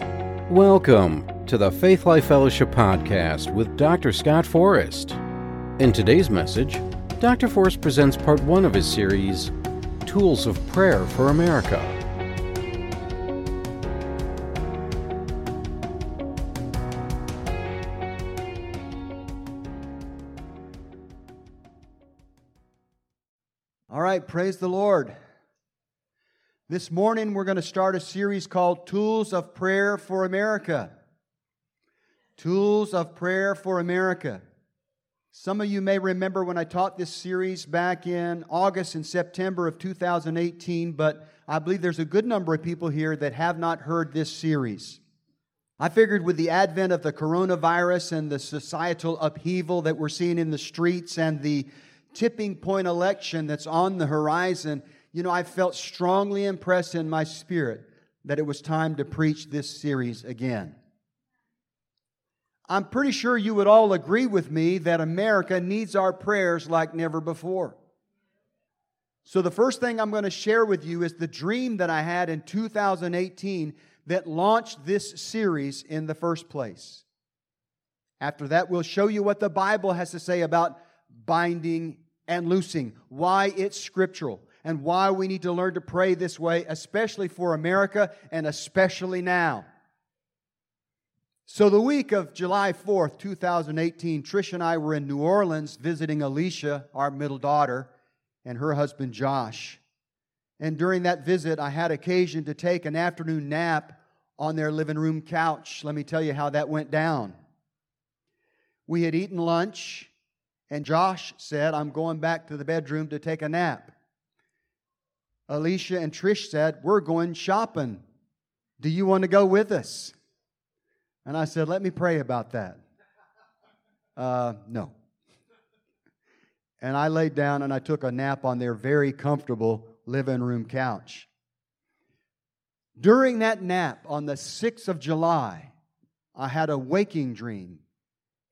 Welcome to the Faith Life Fellowship Podcast with Dr. Scott Forrest. In today's message, Dr. Forrest presents part one of his series, Tools of Prayer for America. All right, praise the Lord. This morning we're going to start a series called Tools of Prayer for America. Tools of Prayer for America. Some of you may remember when I taught this series back in August and September of 2018, but I believe there's a good number of people here that have not heard this series. I figured with the advent of the coronavirus and the societal upheaval that we're seeing in the streets and the tipping point election that's on the horizon, you know, I felt strongly impressed in my spirit that it was time to preach this series again. I'm pretty sure you would all agree with me that America needs our prayers like never before. So, the first thing I'm going to share with you is the dream that I had in 2018 that launched this series in the first place. After that, we'll show you what the Bible has to say about binding and loosing, why it's scriptural and why we need to learn to pray this way, especially for America and especially now. So, the week of July 4th, 2018, Trish and I were in New Orleans visiting Alicia, our middle daughter, and her husband Josh. And during that visit, I had occasion to take an afternoon nap on their living room couch. Let me tell you how that went down. We had eaten lunch, and Josh said, I'm going back to the bedroom to take a nap. Alicia and Trish said, We're going shopping. Do you want to go with us? And I said, Let me pray about that. Uh, no. And I laid down and I took a nap on their very comfortable living room couch. During that nap on the 6th of July, I had a waking dream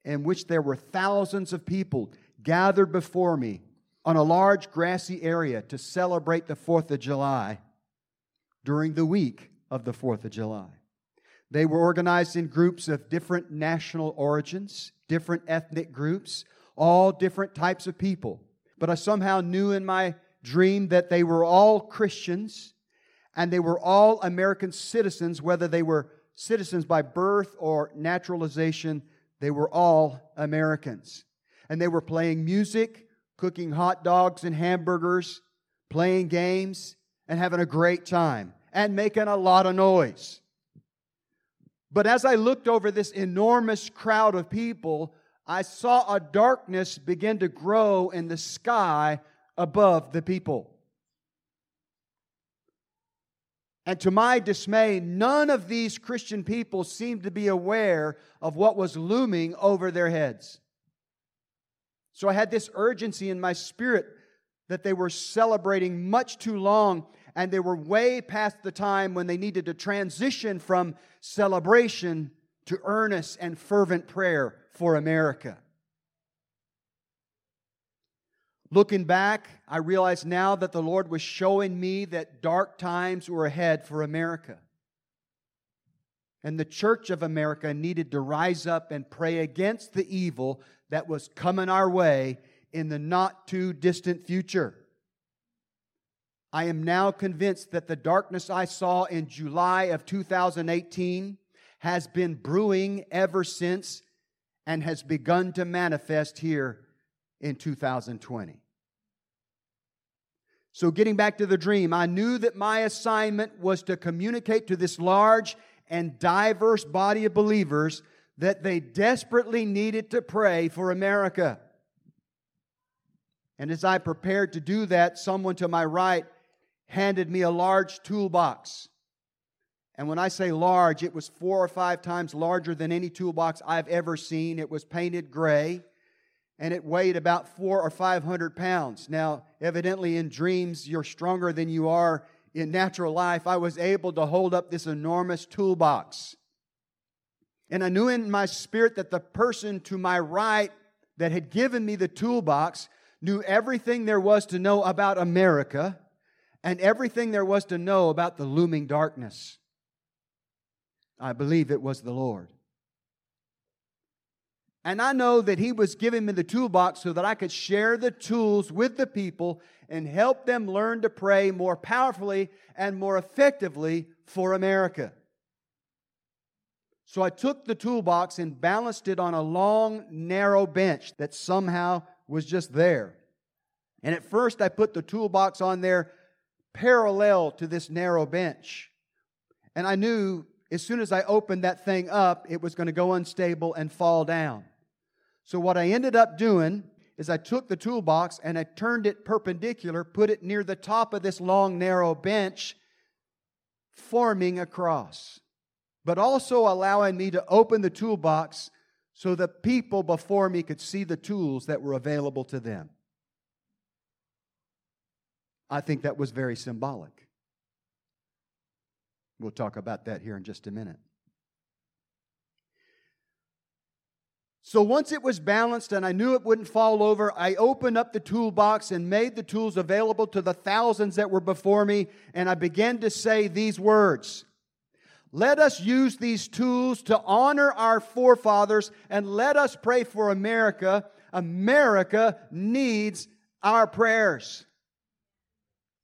in which there were thousands of people gathered before me on a large grassy area to celebrate the 4th of July during the week of the 4th of July. They were organized in groups of different national origins, different ethnic groups, all different types of people. But I somehow knew in my dream that they were all Christians and they were all American citizens, whether they were citizens by birth or naturalization, they were all Americans. And they were playing music, cooking hot dogs and hamburgers, playing games, and having a great time and making a lot of noise. But as I looked over this enormous crowd of people, I saw a darkness begin to grow in the sky above the people. And to my dismay, none of these Christian people seemed to be aware of what was looming over their heads. So I had this urgency in my spirit that they were celebrating much too long and they were way past the time when they needed to transition from celebration to earnest and fervent prayer for America. Looking back, I realize now that the Lord was showing me that dark times were ahead for America. And the church of America needed to rise up and pray against the evil that was coming our way in the not too distant future. I am now convinced that the darkness I saw in July of 2018 has been brewing ever since and has begun to manifest here in 2020. So, getting back to the dream, I knew that my assignment was to communicate to this large and diverse body of believers that they desperately needed to pray for America. And as I prepared to do that, someone to my right handed me a large toolbox. And when I say large, it was four or five times larger than any toolbox I've ever seen. It was painted gray and it weighed about four or five hundred pounds. Now, evidently, in dreams, you're stronger than you are in natural life. I was able to hold up this enormous toolbox. And I knew in my spirit that the person to my right that had given me the toolbox knew everything there was to know about America and everything there was to know about the looming darkness. I believe it was the Lord. And I know that He was giving me the toolbox so that I could share the tools with the people and help them learn to pray more powerfully and more effectively for America. So I took the toolbox and balanced it on a long, narrow bench that somehow was just there. And at first, I put the toolbox on there parallel to this narrow bench. And I knew as soon as I opened that thing up, it was going to go unstable and fall down. So, what I ended up doing is I took the toolbox and I turned it perpendicular, put it near the top of this long, narrow bench, forming a cross, but also allowing me to open the toolbox so the people before me could see the tools that were available to them. I think that was very symbolic. We'll talk about that here in just a minute. So once it was balanced and I knew it wouldn't fall over, I opened up the toolbox and made the tools available to the thousands that were before me, and I began to say these words. Let us use these tools to honor our forefathers and let us pray for America. America needs our prayers.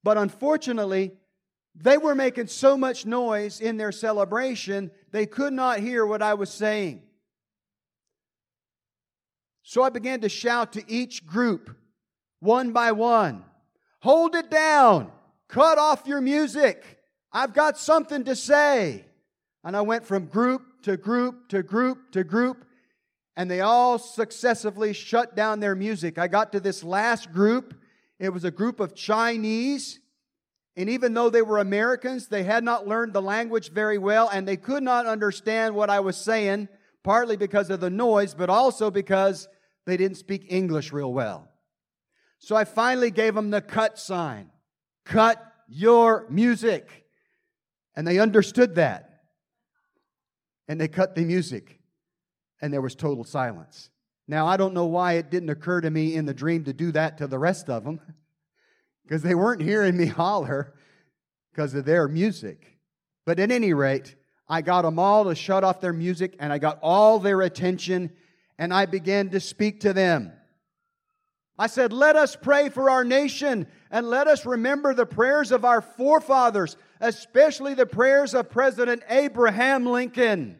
But unfortunately, they were making so much noise in their celebration, they could not hear what I was saying. So I began to shout to each group, one by one, hold it down, cut off your music. I've got something to say. And I went from group to group to group to group, and they all successively shut down their music. I got to this last group. It was a group of Chinese. And even though they were Americans, they had not learned the language very well, and they could not understand what I was saying, partly because of the noise, but also because they didn't speak English real well. So I finally gave them the cut sign cut your music. And they understood that. And they cut the music. And there was total silence. Now, I don't know why it didn't occur to me in the dream to do that to the rest of them, because they weren't hearing me holler because of their music. But at any rate, I got them all to shut off their music and I got all their attention and I began to speak to them. I said, Let us pray for our nation and let us remember the prayers of our forefathers, especially the prayers of President Abraham Lincoln.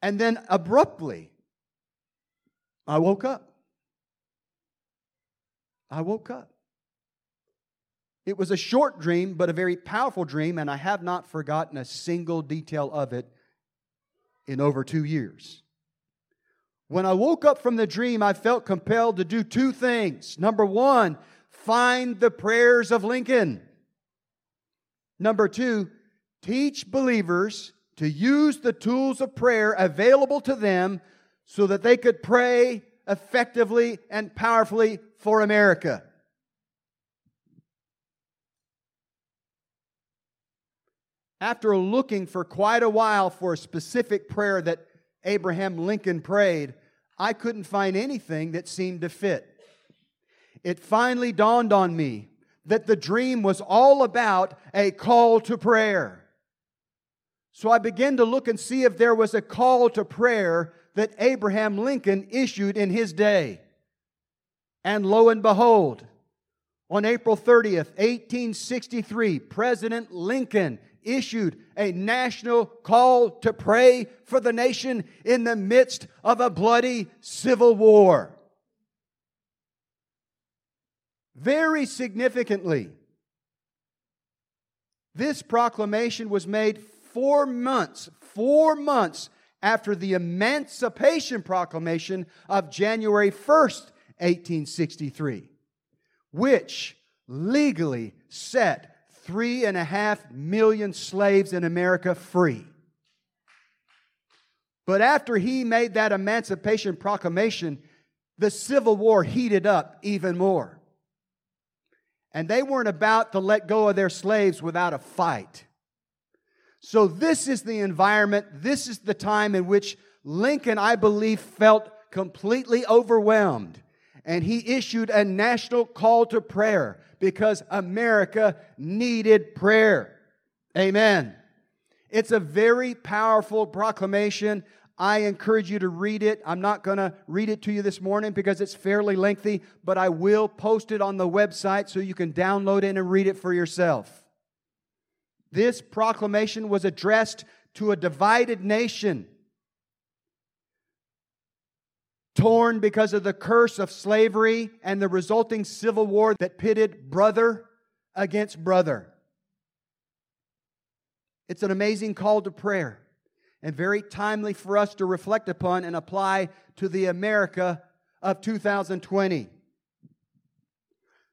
And then abruptly, I woke up. I woke up. It was a short dream, but a very powerful dream, and I have not forgotten a single detail of it in over two years. When I woke up from the dream, I felt compelled to do two things. Number one, find the prayers of Lincoln. Number two, teach believers to use the tools of prayer available to them so that they could pray effectively and powerfully for America. after looking for quite a while for a specific prayer that Abraham Lincoln prayed, I couldn't find anything that seemed to fit. It finally dawned on me that the dream was all about a call to prayer. So I began to look and see if there was a call to prayer that Abraham Lincoln issued in his day. And lo and behold, on April 30th, 1863, President Lincoln issued a national call to pray for the nation in the midst of a bloody civil war. Very significantly, this proclamation was made four months, four months after the Emancipation Proclamation of January 1st, 1863, which legally set three and a half million slaves in America free. But after he made that Emancipation Proclamation, the Civil War heated up even more. And they weren't about to let go of their slaves without a fight. So, this is the environment, this is the time in which Lincoln, I believe, felt completely overwhelmed. And he issued a national call to prayer because America needed prayer. Amen. It's a very powerful proclamation. I encourage you to read it. I'm not going to read it to you this morning because it's fairly lengthy, but I will post it on the website so you can download it and read it for yourself. This proclamation was addressed to a divided nation, torn because of the curse of slavery and the resulting civil war that pitted brother against brother. It's an amazing call to prayer and very timely for us to reflect upon and apply to the America of 2020.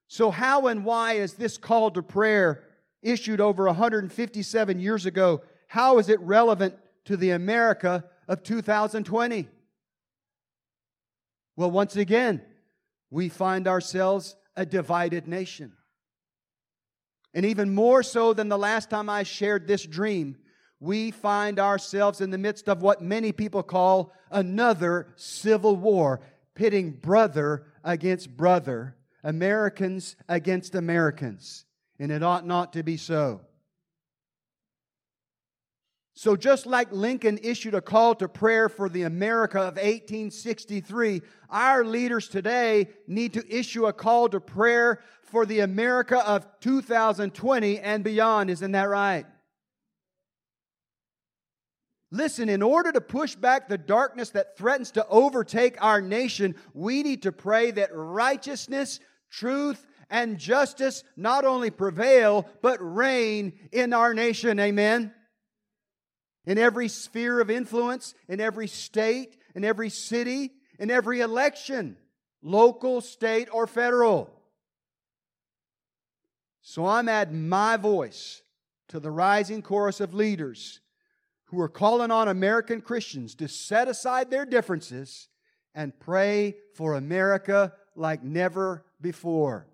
So, how and why is this call to prayer issued over 157 years ago? How is it relevant to the America of 2020? Well, once again, we find ourselves a divided nation. And even more so than the last time I shared this dream, we find ourselves in the midst of what many people call another civil war, pitting brother against brother, Americans against Americans. And it ought not to be so. So, just like Lincoln issued a call to prayer for the America of 1863, our leaders today need to issue a call to prayer for the America of 2020 and beyond. Isn't that right? Listen, in order to push back the darkness that threatens to overtake our nation, we need to pray that righteousness, truth, and justice not only prevail, but reign in our nation. Amen. In every sphere of influence, in every state, in every city, in every election, local, state, or federal. So I'm adding my voice to the rising chorus of leaders who are calling on American Christians to set aside their differences and pray for America like never before.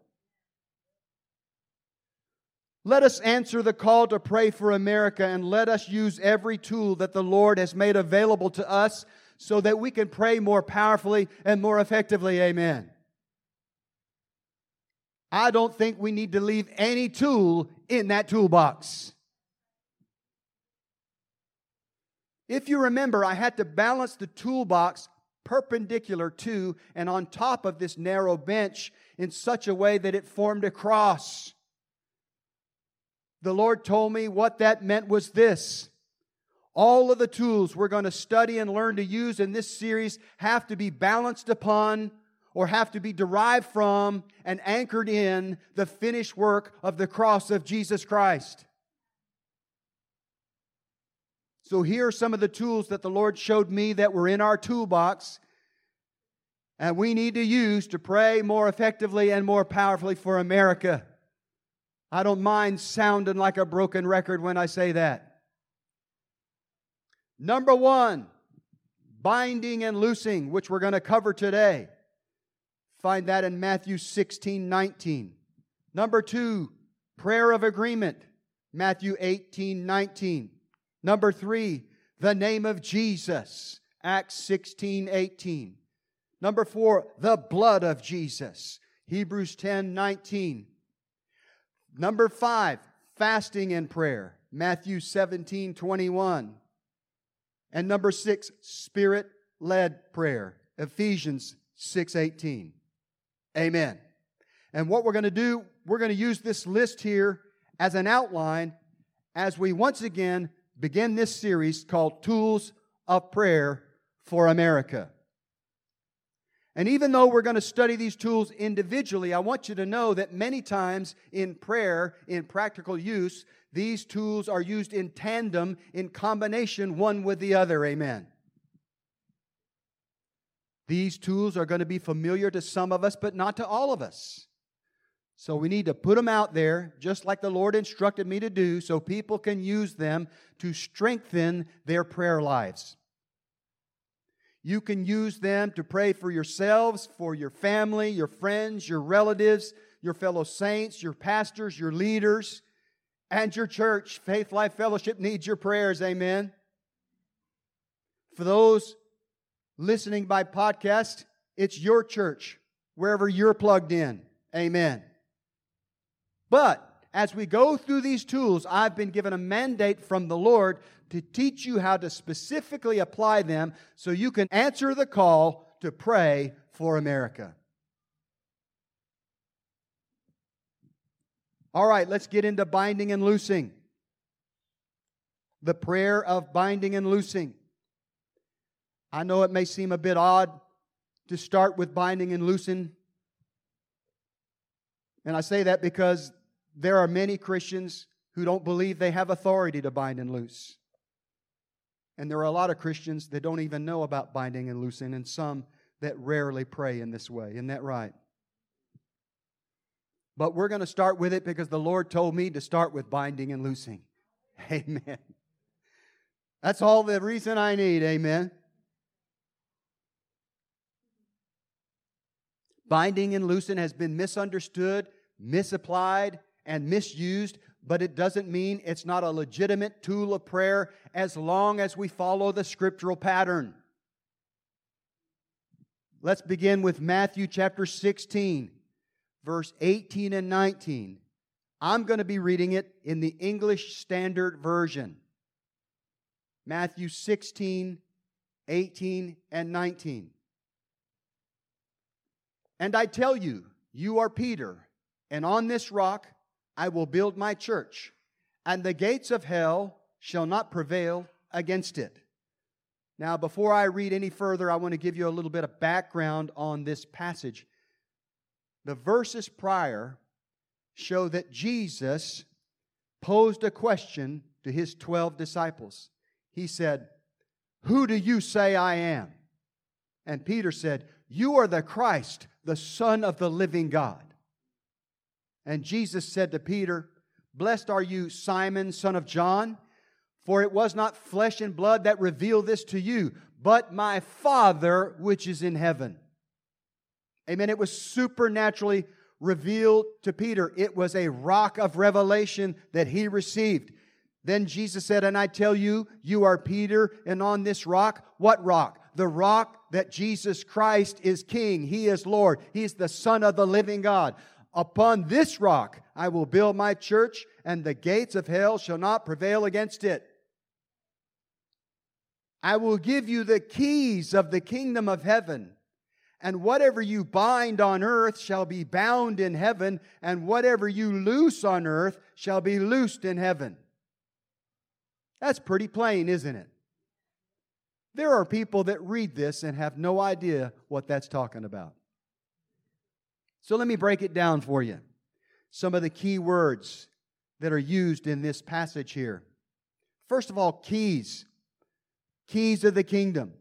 Let us answer the call to pray for America and let us use every tool that the Lord has made available to us so that we can pray more powerfully and more effectively. Amen. I don't think we need to leave any tool in that toolbox. If you remember, I had to balance the toolbox perpendicular to and on top of this narrow bench in such a way that it formed a cross. The Lord told me what that meant was this. All of the tools we're going to study and learn to use in this series have to be balanced upon or have to be derived from and anchored in the finished work of the cross of Jesus Christ. So, here are some of the tools that the Lord showed me that were in our toolbox and we need to use to pray more effectively and more powerfully for America. I don't mind sounding like a broken record when I say that. Number one, binding and loosing, which we're going to cover today. Find that in Matthew 16, 19. Number two, prayer of agreement, Matthew 18, 19. Number three, the name of Jesus, Acts 16, 18. Number four, the blood of Jesus, Hebrews 10, 19. Number five, fasting and prayer, Matthew 17, 21. And number six, spirit led prayer, Ephesians 6, 18. Amen. And what we're going to do, we're going to use this list here as an outline as we once again begin this series called Tools of Prayer for America. And even though we're going to study these tools individually, I want you to know that many times in prayer, in practical use, these tools are used in tandem, in combination, one with the other. Amen. These tools are going to be familiar to some of us, but not to all of us. So we need to put them out there, just like the Lord instructed me to do, so people can use them to strengthen their prayer lives. You can use them to pray for yourselves, for your family, your friends, your relatives, your fellow saints, your pastors, your leaders, and your church. Faith Life Fellowship needs your prayers. Amen. For those listening by podcast, it's your church, wherever you're plugged in. Amen. But as we go through these tools, I've been given a mandate from the Lord to teach you how to specifically apply them so you can answer the call to pray for America. All right, let's get into binding and loosing. The prayer of binding and loosing. I know it may seem a bit odd to start with binding and loosing. And I say that because there are many Christians who don't believe they have authority to bind and loose. And there are a lot of Christians that don't even know about binding and loosing, and some that rarely pray in this way. Isn't that right? But we're going to start with it because the Lord told me to start with binding and loosing. Amen. That's all the reason I need. Amen. Binding and loosing has been misunderstood, misapplied, and misused, but it doesn't mean it's not a legitimate tool of prayer as long as we follow the scriptural pattern. Let's begin with Matthew chapter 16, verse 18 and 19. I'm going to be reading it in the English Standard Version. Matthew 16, 18, and 19. And I tell you, you are Peter, and on this rock I will build my church, and the gates of hell shall not prevail against it. Now, before I read any further, I want to give you a little bit of background on this passage. The verses prior show that Jesus posed a question to his 12 disciples. He said, Who do you say I am? And Peter said, You are the Christ, the Son of the living God. And Jesus said to Peter, Blessed are you, Simon, son of John. For it was not flesh and blood that revealed this to you, but my Father which is in heaven. Amen. It was supernaturally revealed to Peter. It was a rock of revelation that he received. Then Jesus said, And I tell you, you are Peter, and on this rock, what rock? The rock that Jesus Christ is King. He is Lord. He is the Son of the living God. Upon this rock I will build my church, and the gates of hell shall not prevail against it. I will give you the keys of the kingdom of heaven. And whatever you bind on earth shall be bound in heaven, and whatever you loose on earth shall be loosed in heaven. That's pretty plain, isn't it? There are people that read this and have no idea what that's talking about. So let me break it down for you. Some of the key words that are used in this passage here. First of all, keys keys of the kingdom.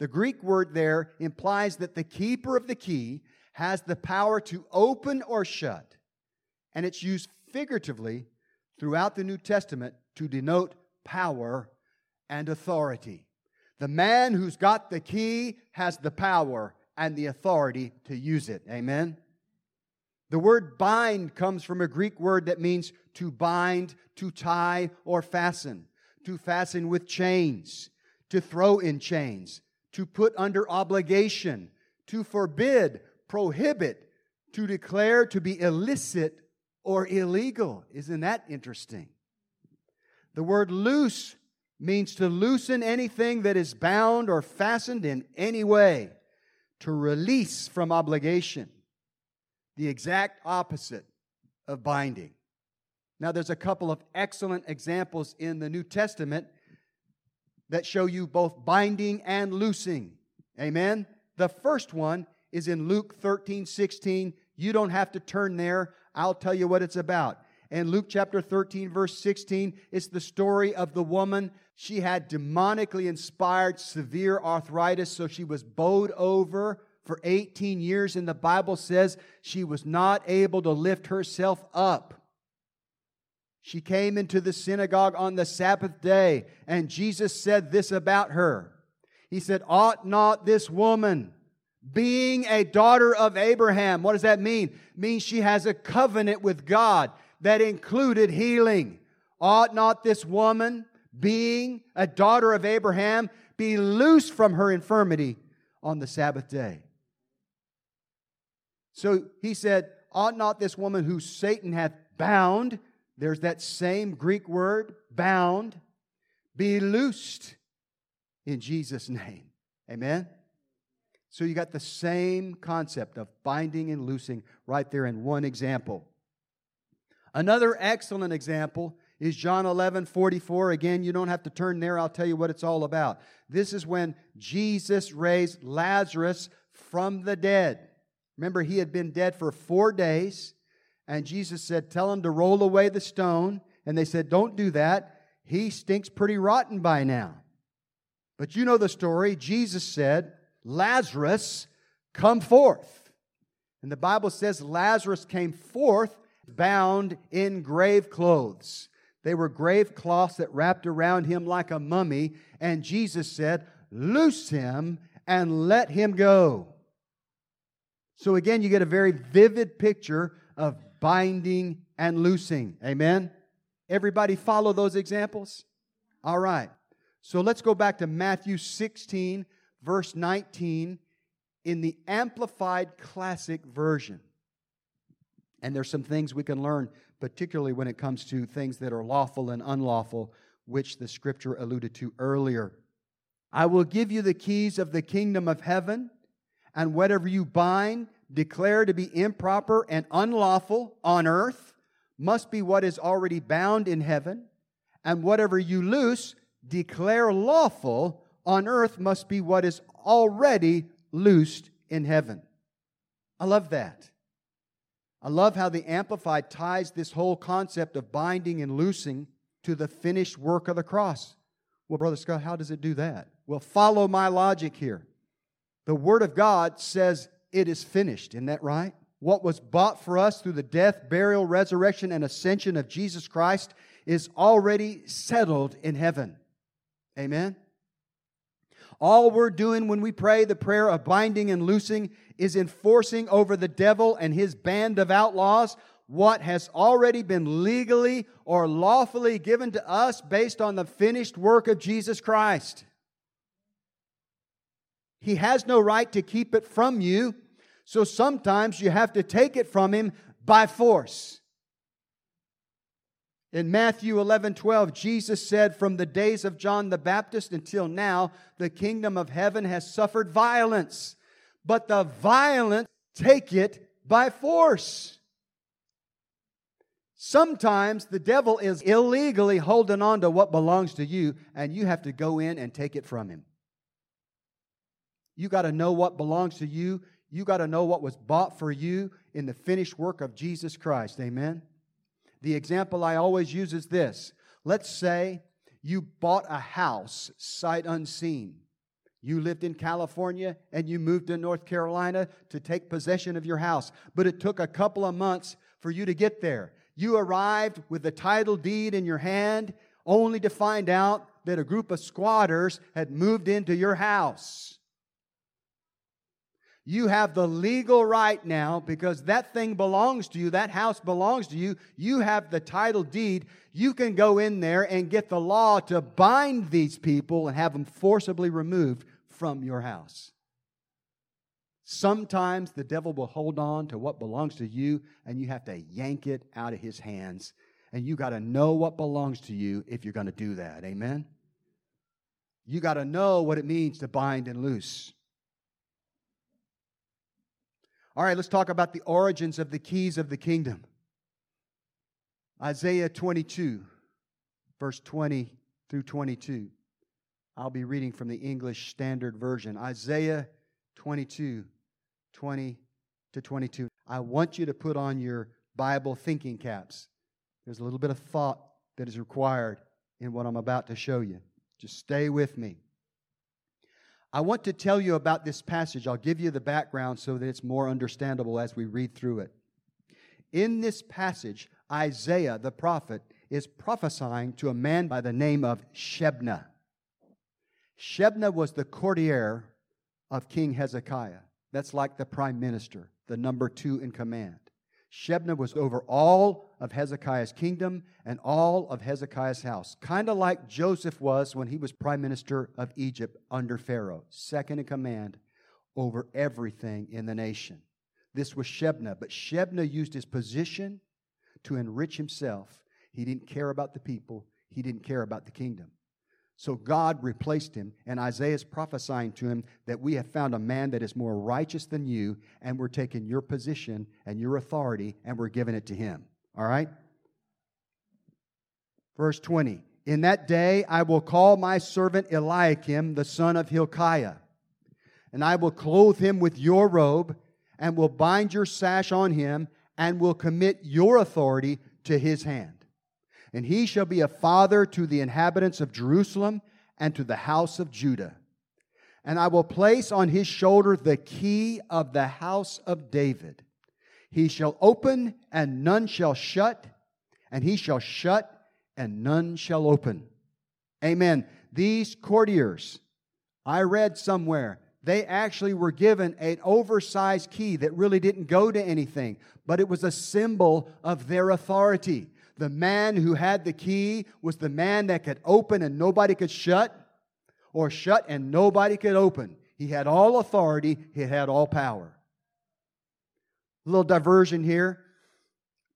The Greek word there implies that the keeper of the key has the power to open or shut, and it's used figuratively throughout the New Testament to denote power and authority. The man who's got the key has the power and the authority to use it. Amen? The word bind comes from a Greek word that means to bind, to tie, or fasten to fasten with chains, to throw in chains, to put under obligation, to forbid, prohibit, to declare to be illicit or illegal. Isn't that interesting? The word loose means to loosen anything that is bound or fastened in any way, to release from obligation. The exact opposite of binding. Now, there's a couple of excellent examples in the New Testament that show you both binding and loosing. Amen? The first one is in Luke 13 16. You don't have to turn there, I'll tell you what it's about. In Luke chapter 13, verse 16, it's the story of the woman. She had demonically inspired severe arthritis, so she was bowed over for 18 years, and the Bible says she was not able to lift herself up. She came into the synagogue on the Sabbath day, and Jesus said this about her. He said, Ought not this woman, being a daughter of Abraham, what does that mean? It means she has a covenant with God that included healing. Ought not this woman, being a daughter of Abraham, be loosed from her infirmity on the Sabbath day? So he said, Ought not this woman who Satan hath bound, there's that same Greek word, bound, be loosed in Jesus' name. Amen? So you got the same concept of binding and loosing right there in one example. Another excellent example is John 11 44. Again, you don't have to turn there, I'll tell you what it's all about. This is when Jesus raised Lazarus from the dead. Remember, he had been dead for four days, and Jesus said, Tell him to roll away the stone. And they said, Don't do that. He stinks pretty rotten by now. But you know the story. Jesus said, Lazarus, come forth. And the Bible says Lazarus came forth bound in grave clothes. They were grave cloths that wrapped around him like a mummy. And Jesus said, Loose him and let him go. So again, you get a very vivid picture of binding and loosing. Amen? Everybody follow those examples? All right. So let's go back to Matthew 16, verse 19, in the Amplified Classic Version. And there's some things we can learn, particularly when it comes to things that are lawful and unlawful, which the scripture alluded to earlier. I will give you the keys of the kingdom of heaven, and whatever you bind, declare to be improper and unlawful on earth, must be what is already bound in heaven, and whatever you loose, declare lawful on earth, must be what is already loosed in heaven. I love that. I love how the Amplified ties this whole concept of binding and loosing to the finished work of the cross. Well, Brother Scott, how does it do that? Well, follow my logic here. The Word of God says it is finished. Isn't that right? What was bought for us through the death, burial, resurrection, and ascension of Jesus Christ is already settled in heaven. Amen? All we're doing when we pray the prayer of binding and loosing is enforcing over the devil and his band of outlaws what has already been legally or lawfully given to us based on the finished work of Jesus Christ. He has no right to keep it from you, so sometimes you have to take it from him by force. In Matthew 11 12, Jesus said, From the days of John the Baptist until now, the kingdom of heaven has suffered violence, but the violent take it by force. Sometimes the devil is illegally holding on to what belongs to you, and you have to go in and take it from him. You got to know what belongs to you. You got to know what was bought for you in the finished work of Jesus Christ. Amen. The example I always use is this let's say you bought a house sight unseen. You lived in California and you moved to North Carolina to take possession of your house, but it took a couple of months for you to get there. You arrived with the title deed in your hand only to find out that a group of squatters had moved into your house. You have the legal right now because that thing belongs to you, that house belongs to you. You have the title deed. You can go in there and get the law to bind these people and have them forcibly removed from your house. Sometimes the devil will hold on to what belongs to you and you have to yank it out of his hands. And you got to know what belongs to you if you're going to do that. Amen? You got to know what it means to bind and loose. All right, let's talk about the origins of the keys of the kingdom. Isaiah 22, verse 20 through 22. I'll be reading from the English Standard Version. Isaiah 22, 20 to 22. I want you to put on your Bible thinking caps. There's a little bit of thought that is required in what I'm about to show you. Just stay with me. I want to tell you about this passage. I'll give you the background so that it's more understandable as we read through it. In this passage, Isaiah the prophet is prophesying to a man by the name of Shebna. Shebna was the courtier of King Hezekiah. That's like the prime minister, the number two in command. Shebna was over all of Hezekiah's kingdom and all of Hezekiah's house, kind of like Joseph was when he was prime minister of Egypt under Pharaoh, second in command over everything in the nation. This was Shebna, but Shebna used his position to enrich himself. He didn't care about the people, he didn't care about the kingdom. So God replaced him, and Isaiah is prophesying to him that we have found a man that is more righteous than you, and we're taking your position and your authority and we're giving it to him. All right? Verse 20 In that day I will call my servant Eliakim, the son of Hilkiah, and I will clothe him with your robe, and will bind your sash on him, and will commit your authority to his hand and he shall be a father to the inhabitants of Jerusalem and to the house of Judah. And I will place on his shoulder the key of the house of David. He shall open, and none shall shut, and he shall shut, and none shall open. Amen. These courtiers, I read somewhere, they actually were given an oversized key that really didn't go to anything, but it was a symbol of their authority. The man who had the key was the man that could open and nobody could shut, or shut and nobody could open. He had all authority, he had all power. A little diversion here.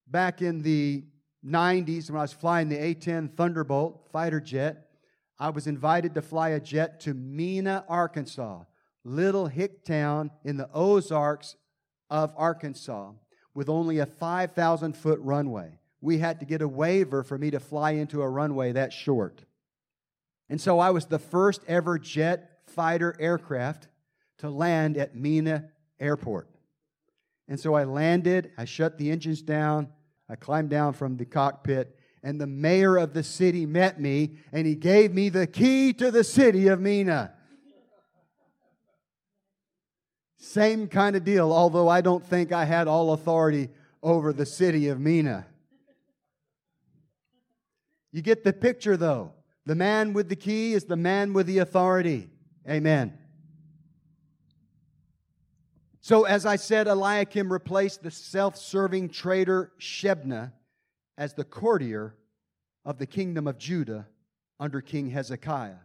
Back in the 90s, when I was flying the A 10 Thunderbolt fighter jet, I was invited to fly a jet to Mena, Arkansas, little hick town in the Ozarks of Arkansas, with only a 5,000 foot runway we had to get a waiver for me to fly into a runway that short. And so I was the first ever jet fighter aircraft to land at Mena Airport. And so I landed, I shut the engines down, I climbed down from the cockpit, and the mayor of the city met me, and he gave me the key to the city of Mena. Same kind of deal, although I don't think I had all authority over the city of Mena. You get the picture, though. The man with the key is the man with the authority. Amen. So, as I said, Eliakim replaced the self serving traitor Shebna as the courtier of the kingdom of Judah under King Hezekiah,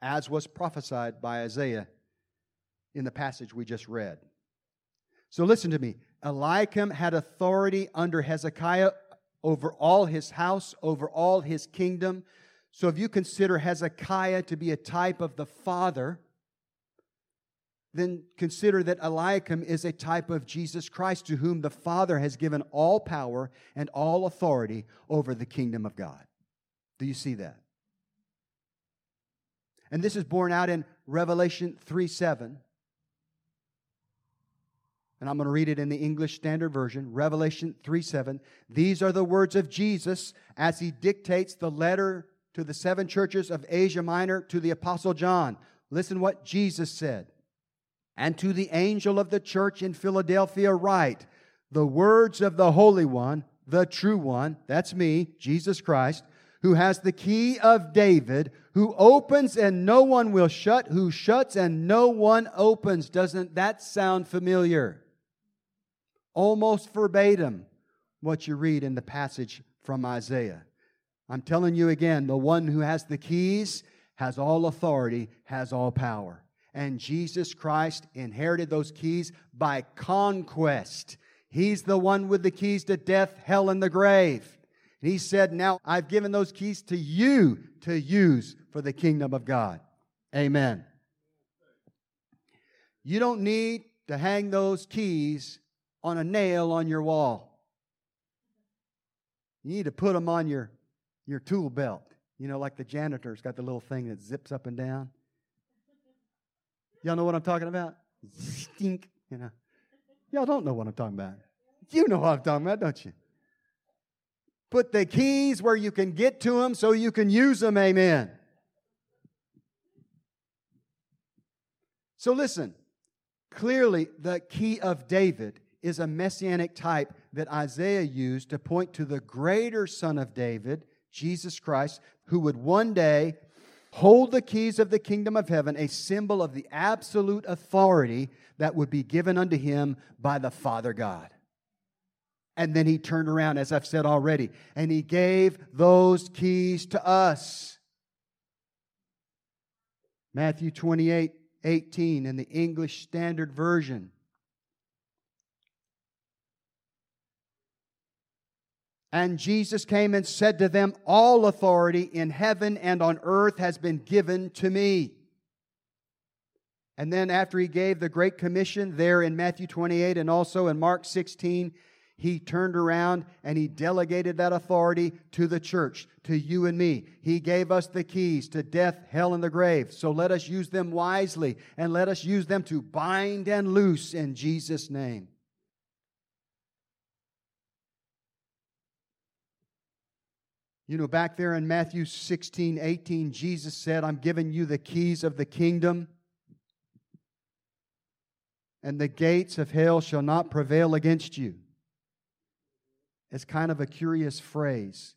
as was prophesied by Isaiah in the passage we just read. So, listen to me. Eliakim had authority under Hezekiah over all his house, over all his kingdom. So if you consider Hezekiah to be a type of the father, then consider that Eliakim is a type of Jesus Christ to whom the Father has given all power and all authority over the kingdom of God. Do you see that? And this is borne out in Revelation 3 7 and I'm going to read it in the English Standard Version, Revelation 3 7. These are the words of Jesus as he dictates the letter to the seven churches of Asia Minor to the Apostle John. Listen what Jesus said. And to the angel of the church in Philadelphia, write the words of the Holy One, the true one, that's me, Jesus Christ, who has the key of David, who opens and no one will shut, who shuts and no one opens. Doesn't that sound familiar? almost verbatim what you read in the passage from Isaiah. I'm telling you again, the one who has the keys has all authority, has all power. And Jesus Christ inherited those keys by conquest. He's the one with the keys to death, hell, and the grave. And he said, Now I've given those keys to you to use for the kingdom of God. Amen. You don't need to hang those keys on a nail on your wall. You need to put them on your, your tool belt. You know, like the janitor's got the little thing that zips up and down. Y'all know what I'm talking about? Stink, you know. Y'all don't know what I'm talking about. You know what I'm talking about, don't you? Put the keys where you can get to them so you can use them, amen. So listen, clearly the key of David is a messianic type that Isaiah used to point to the greater Son of David, Jesus Christ, who would one day hold the keys of the kingdom of heaven, a symbol of the absolute authority that would be given unto him by the Father God. And then he turned around, as I've said already, and he gave those keys to us. Matthew 28 18 in the English Standard Version. And Jesus came and said to them, All authority in heaven and on earth has been given to me. And then, after he gave the Great Commission there in Matthew 28 and also in Mark 16, he turned around and he delegated that authority to the church, to you and me. He gave us the keys to death, hell, and the grave. So let us use them wisely and let us use them to bind and loose in Jesus' name. You know, back there in Matthew 16, 18, Jesus said, I'm giving you the keys of the kingdom, and the gates of hell shall not prevail against you. It's kind of a curious phrase.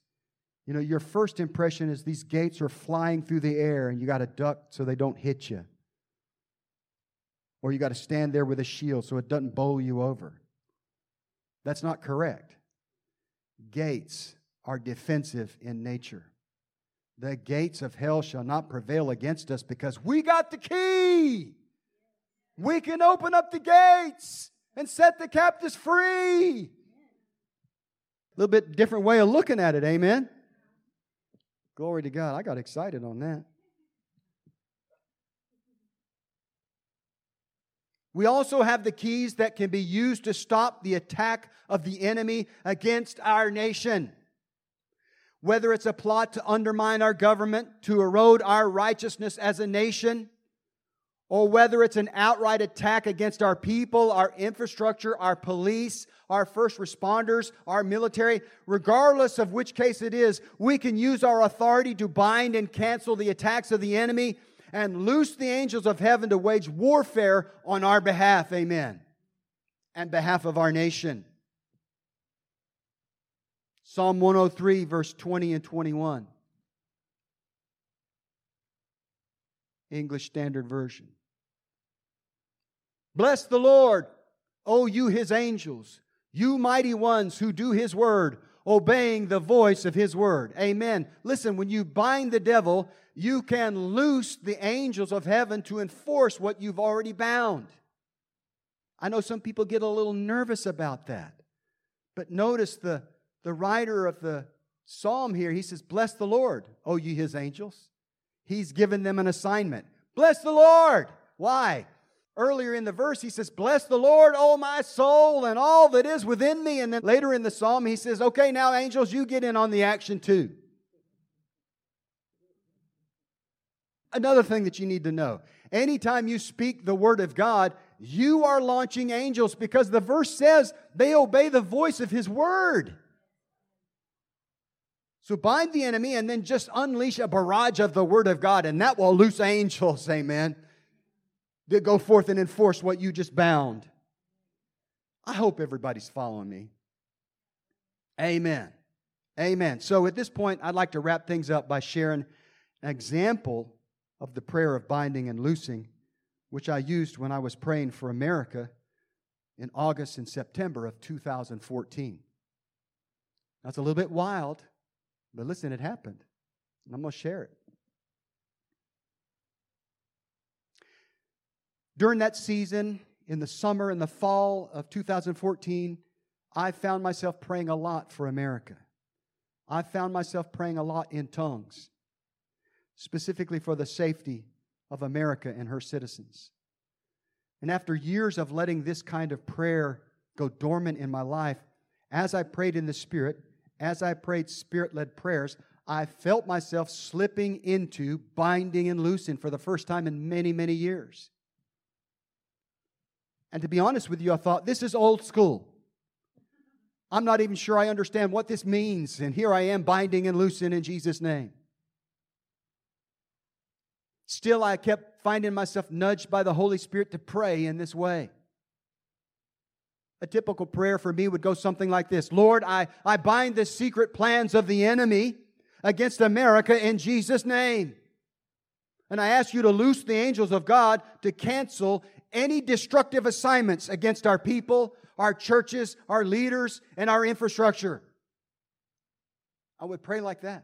You know, your first impression is these gates are flying through the air and you got to duck so they don't hit you. Or you got to stand there with a shield so it doesn't bowl you over. That's not correct. Gates are defensive in nature. The gates of hell shall not prevail against us because we got the key. We can open up the gates and set the captives free. A little bit different way of looking at it, amen? Glory to God. I got excited on that. We also have the keys that can be used to stop the attack of the enemy against our nation. Whether it's a plot to undermine our government, to erode our righteousness as a nation, or whether it's an outright attack against our people, our infrastructure, our police, our first responders, our military, regardless of which case it is, we can use our authority to bind and cancel the attacks of the enemy and loose the angels of heaven to wage warfare on our behalf. Amen. And behalf of our nation. Psalm 103, verse 20 and 21. English Standard Version. Bless the Lord, O you his angels, you mighty ones who do his word, obeying the voice of his word. Amen. Listen, when you bind the devil, you can loose the angels of heaven to enforce what you've already bound. I know some people get a little nervous about that. But notice the, the writer of the psalm here, he says, Bless the Lord, O ye his angels. He's given them an assignment. Bless the Lord. Why? Earlier in the verse, he says, Bless the Lord, O my soul, and all that is within me. And then later in the psalm, he says, Okay, now, angels, you get in on the action too. Another thing that you need to know anytime you speak the word of God, you are launching angels because the verse says they obey the voice of his word. So bind the enemy and then just unleash a barrage of the word of God, and that will loose angels, amen that go forth and enforce what you just bound. I hope everybody's following me. Amen. Amen. So at this point, I'd like to wrap things up by sharing an example of the prayer of binding and loosing, which I used when I was praying for America in August and September of 2014. That's a little bit wild, but listen, it happened. And I'm going to share it. During that season, in the summer and the fall of 2014, I found myself praying a lot for America. I found myself praying a lot in tongues, specifically for the safety of America and her citizens. And after years of letting this kind of prayer go dormant in my life, as I prayed in the Spirit, as I prayed Spirit led prayers, I felt myself slipping into binding and loosing for the first time in many, many years. And to be honest with you, I thought, this is old school. I'm not even sure I understand what this means. And here I am binding and loosing in Jesus' name. Still, I kept finding myself nudged by the Holy Spirit to pray in this way. A typical prayer for me would go something like this Lord, I, I bind the secret plans of the enemy against America in Jesus' name. And I ask you to loose the angels of God to cancel any destructive assignments against our people, our churches, our leaders, and our infrastructure. I would pray like that.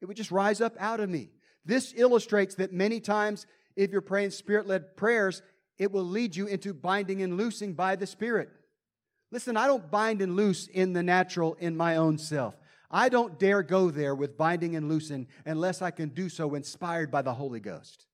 It would just rise up out of me. This illustrates that many times, if you're praying spirit led prayers, it will lead you into binding and loosing by the Spirit. Listen, I don't bind and loose in the natural in my own self. I don't dare go there with binding and loosing unless I can do so inspired by the Holy Ghost.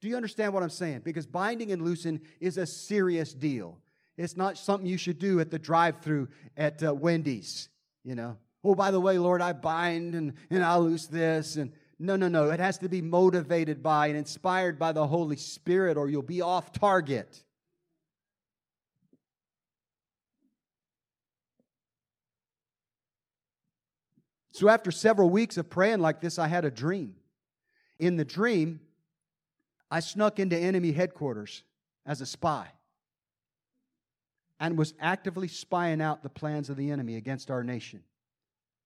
Do you understand what I'm saying? Because binding and loosing is a serious deal. It's not something you should do at the drive through at uh, Wendy's, you know. Oh, by the way, Lord, I bind and, and I'll loose this. And no, no, no. It has to be motivated by and inspired by the Holy Spirit, or you'll be off target. So, after several weeks of praying like this, I had a dream. In the dream, I snuck into enemy headquarters as a spy and was actively spying out the plans of the enemy against our nation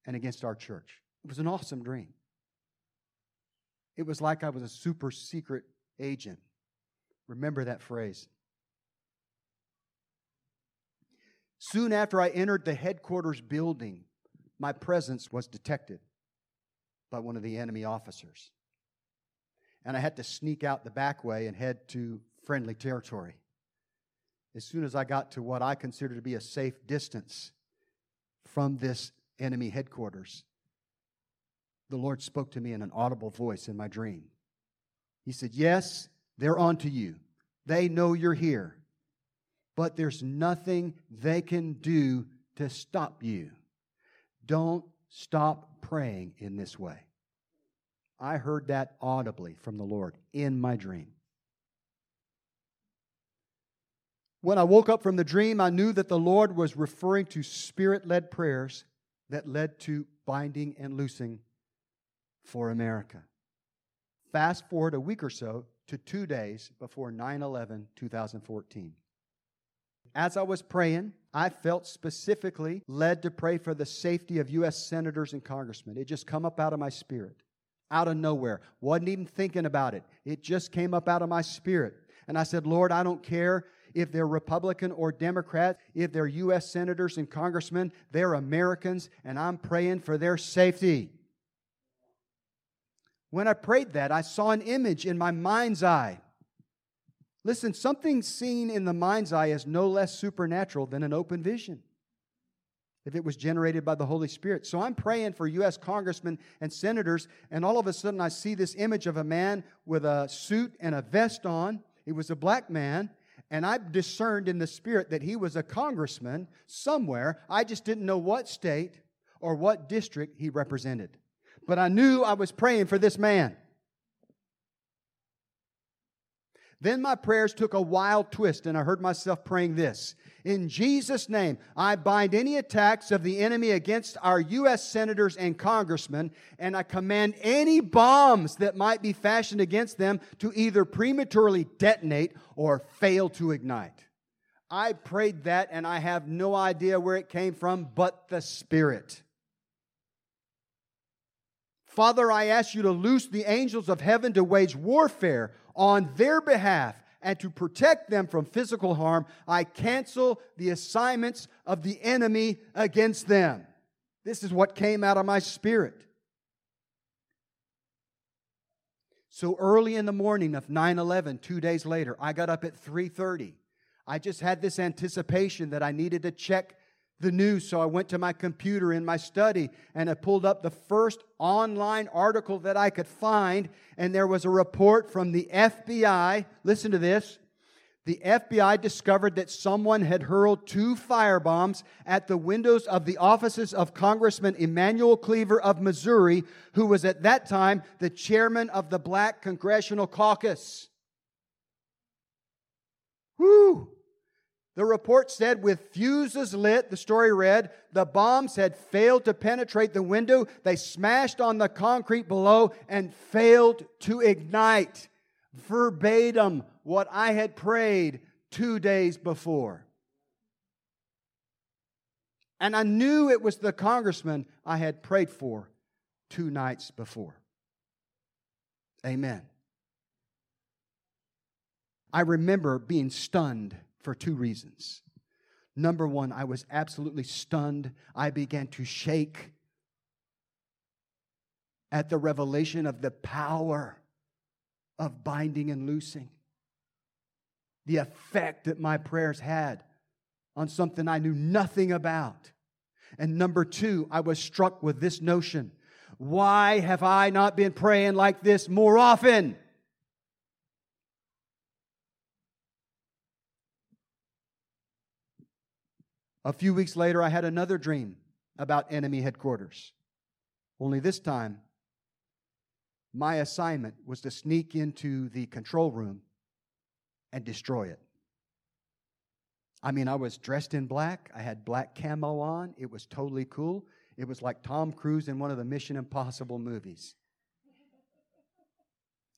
and against our church. It was an awesome dream. It was like I was a super secret agent. Remember that phrase. Soon after I entered the headquarters building, my presence was detected by one of the enemy officers. And I had to sneak out the back way and head to friendly territory. As soon as I got to what I considered to be a safe distance from this enemy headquarters, the Lord spoke to me in an audible voice in my dream. He said, Yes, they're on to you. They know you're here, but there's nothing they can do to stop you. Don't stop praying in this way. I heard that audibly from the Lord in my dream. When I woke up from the dream, I knew that the Lord was referring to spirit led prayers that led to binding and loosing for America. Fast forward a week or so to two days before 9 11 2014. As I was praying, I felt specifically led to pray for the safety of U.S. senators and congressmen. It just come up out of my spirit, out of nowhere. Wasn't even thinking about it. It just came up out of my spirit. And I said, Lord, I don't care if they're Republican or Democrat, if they're U.S. senators and congressmen, they're Americans, and I'm praying for their safety. When I prayed that, I saw an image in my mind's eye Listen, something seen in the mind's eye is no less supernatural than an open vision if it was generated by the Holy Spirit. So I'm praying for U.S. congressmen and senators, and all of a sudden I see this image of a man with a suit and a vest on. He was a black man, and I discerned in the spirit that he was a congressman somewhere. I just didn't know what state or what district he represented. But I knew I was praying for this man. Then my prayers took a wild twist, and I heard myself praying this In Jesus' name, I bind any attacks of the enemy against our U.S. senators and congressmen, and I command any bombs that might be fashioned against them to either prematurely detonate or fail to ignite. I prayed that, and I have no idea where it came from but the Spirit. Father, I ask you to loose the angels of heaven to wage warfare on their behalf and to protect them from physical harm, I cancel the assignments of the enemy against them. This is what came out of my spirit. So early in the morning of 9/11, 2 days later, I got up at 3:30. I just had this anticipation that I needed to check the news. So I went to my computer in my study and I pulled up the first online article that I could find. And there was a report from the FBI. Listen to this. The FBI discovered that someone had hurled two firebombs at the windows of the offices of Congressman Emanuel Cleaver of Missouri, who was at that time the chairman of the Black Congressional Caucus. Whoo! The report said, with fuses lit, the story read, the bombs had failed to penetrate the window. They smashed on the concrete below and failed to ignite. Verbatim, what I had prayed two days before. And I knew it was the congressman I had prayed for two nights before. Amen. I remember being stunned for two reasons. Number one, I was absolutely stunned. I began to shake at the revelation of the power of binding and loosing, the effect that my prayers had on something I knew nothing about. And number two, I was struck with this notion why have I not been praying like this more often? A few weeks later, I had another dream about enemy headquarters. Only this time, my assignment was to sneak into the control room and destroy it. I mean, I was dressed in black. I had black camo on. It was totally cool. It was like Tom Cruise in one of the Mission Impossible movies.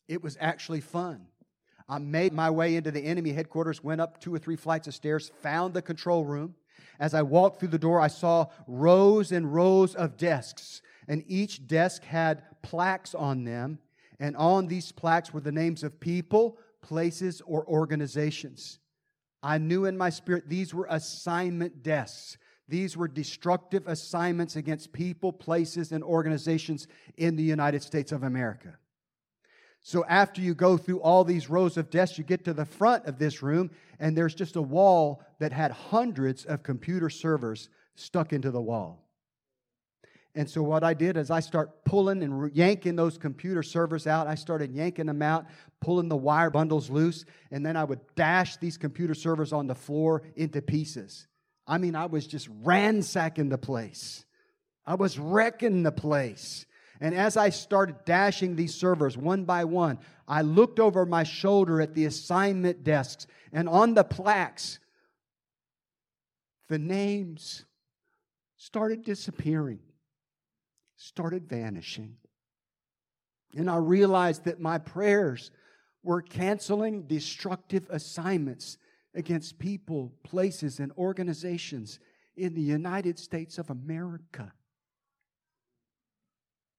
It was actually fun. I made my way into the enemy headquarters, went up two or three flights of stairs, found the control room. As I walked through the door, I saw rows and rows of desks, and each desk had plaques on them. And on these plaques were the names of people, places, or organizations. I knew in my spirit these were assignment desks. These were destructive assignments against people, places, and organizations in the United States of America. So after you go through all these rows of desks, you get to the front of this room, and there's just a wall that had hundreds of computer servers stuck into the wall. And so what I did is I start pulling and yanking those computer servers out. I started yanking them out, pulling the wire bundles loose, and then I would dash these computer servers on the floor into pieces. I mean, I was just ransacking the place. I was wrecking the place. And as I started dashing these servers one by one, I looked over my shoulder at the assignment desks, and on the plaques, the names started disappearing started vanishing. And I realized that my prayers were canceling destructive assignments against people, places, and organizations in the United States of America.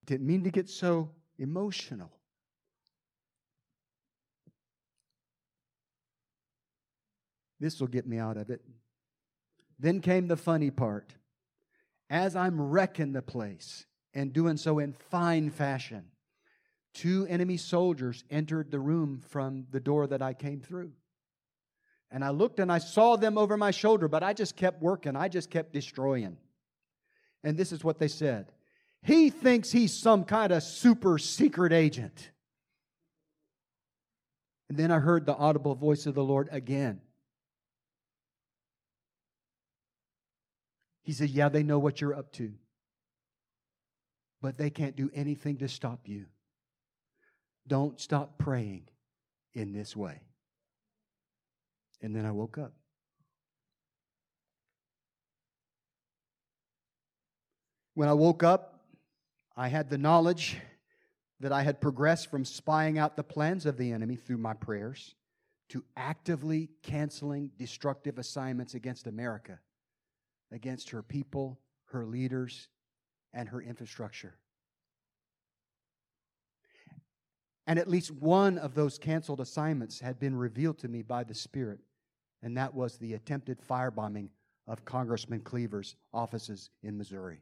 Didn't mean to get so emotional. This will get me out of it. Then came the funny part. As I'm wrecking the place, and doing so in fine fashion. Two enemy soldiers entered the room from the door that I came through. And I looked and I saw them over my shoulder, but I just kept working. I just kept destroying. And this is what they said He thinks he's some kind of super secret agent. And then I heard the audible voice of the Lord again. He said, Yeah, they know what you're up to but they can't do anything to stop you. Don't stop praying in this way. And then I woke up. When I woke up, I had the knowledge that I had progressed from spying out the plans of the enemy through my prayers to actively canceling destructive assignments against America, against her people, her leaders, and her infrastructure. And at least one of those canceled assignments had been revealed to me by the Spirit, and that was the attempted firebombing of Congressman Cleaver's offices in Missouri.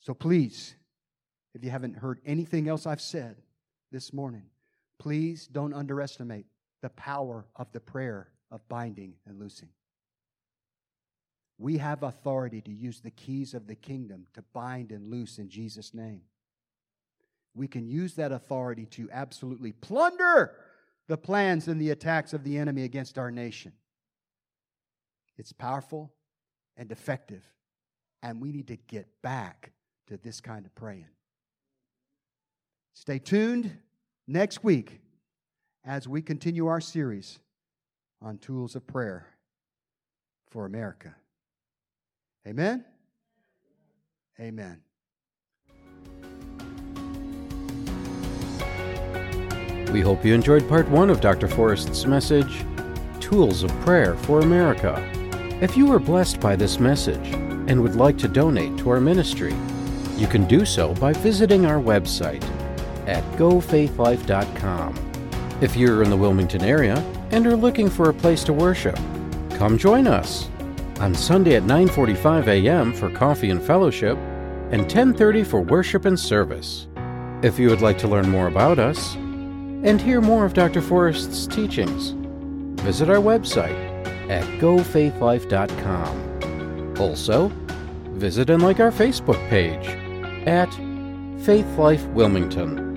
So please, if you haven't heard anything else I've said this morning, please don't underestimate the power of the prayer of binding and loosing. We have authority to use the keys of the kingdom to bind and loose in Jesus' name. We can use that authority to absolutely plunder the plans and the attacks of the enemy against our nation. It's powerful and effective, and we need to get back to this kind of praying. Stay tuned next week as we continue our series on tools of prayer for America. Amen? Amen. We hope you enjoyed part one of Dr. Forrest's message, Tools of Prayer for America. If you were blessed by this message and would like to donate to our ministry, you can do so by visiting our website at gofaithlife.com. If you're in the Wilmington area and are looking for a place to worship, come join us on Sunday at 9:45 a.m. for coffee and fellowship and 10:30 for worship and service. If you would like to learn more about us and hear more of Dr. Forrest's teachings, visit our website at gofaithlife.com. Also, visit and like our Facebook page at Faith Life Wilmington.